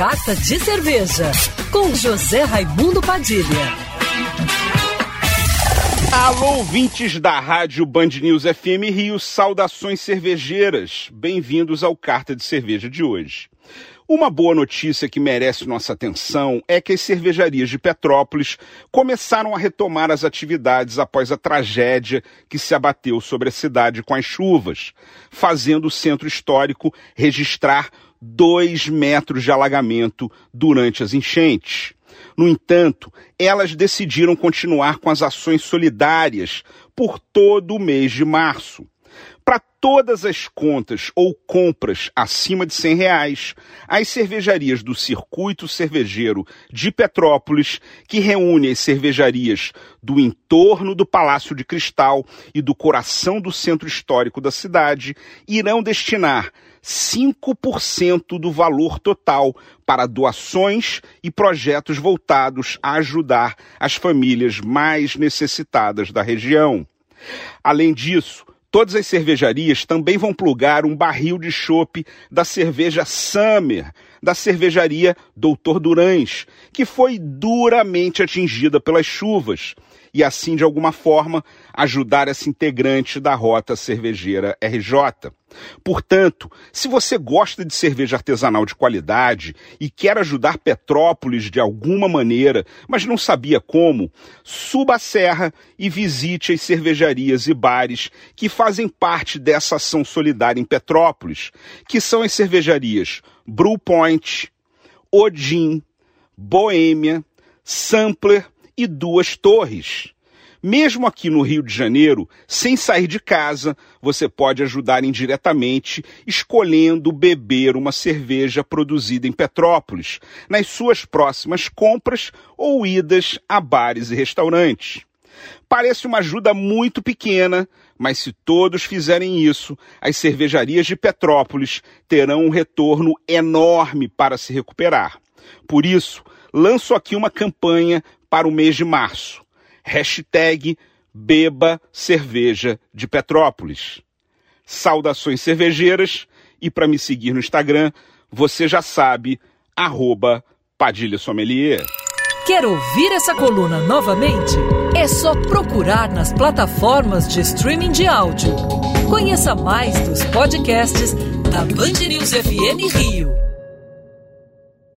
Carta de Cerveja, com José Raimundo Padilha. Alô, ouvintes da Rádio Band News FM Rio, saudações cervejeiras. Bem-vindos ao Carta de Cerveja de hoje. Uma boa notícia que merece nossa atenção é que as cervejarias de Petrópolis começaram a retomar as atividades após a tragédia que se abateu sobre a cidade com as chuvas, fazendo o centro histórico registrar dois metros de alagamento durante as enchentes. No entanto, elas decidiram continuar com as ações solidárias por todo o mês de março. Para todas as contas ou compras acima de 100 reais, as cervejarias do Circuito Cervejeiro de Petrópolis, que reúne as cervejarias do entorno do Palácio de Cristal e do coração do centro histórico da cidade, irão destinar 5% do valor total para doações e projetos voltados a ajudar as famílias mais necessitadas da região. Além disso, todas as cervejarias também vão plugar um barril de chope da cerveja Summer, da cervejaria Doutor Durães, que foi duramente atingida pelas chuvas e assim, de alguma forma, ajudar essa integrante da rota cervejeira RJ. Portanto, se você gosta de cerveja artesanal de qualidade e quer ajudar Petrópolis de alguma maneira, mas não sabia como, suba a serra e visite as cervejarias e bares que fazem parte dessa ação solidária em Petrópolis, que são as cervejarias Brew Point, Odin, Boêmia, Sampler e Duas Torres. Mesmo aqui no Rio de Janeiro, sem sair de casa, você pode ajudar indiretamente escolhendo beber uma cerveja produzida em Petrópolis, nas suas próximas compras ou idas a bares e restaurantes. Parece uma ajuda muito pequena, mas se todos fizerem isso, as cervejarias de Petrópolis terão um retorno enorme para se recuperar. Por isso, lanço aqui uma campanha para o mês de março. Hashtag Beba Cerveja de Petrópolis. Saudações cervejeiras e para me seguir no Instagram, você já sabe, arroba Padilha Sommelier. Quer ouvir essa coluna novamente? É só procurar nas plataformas de streaming de áudio. Conheça mais dos podcasts da Band News FM Rio.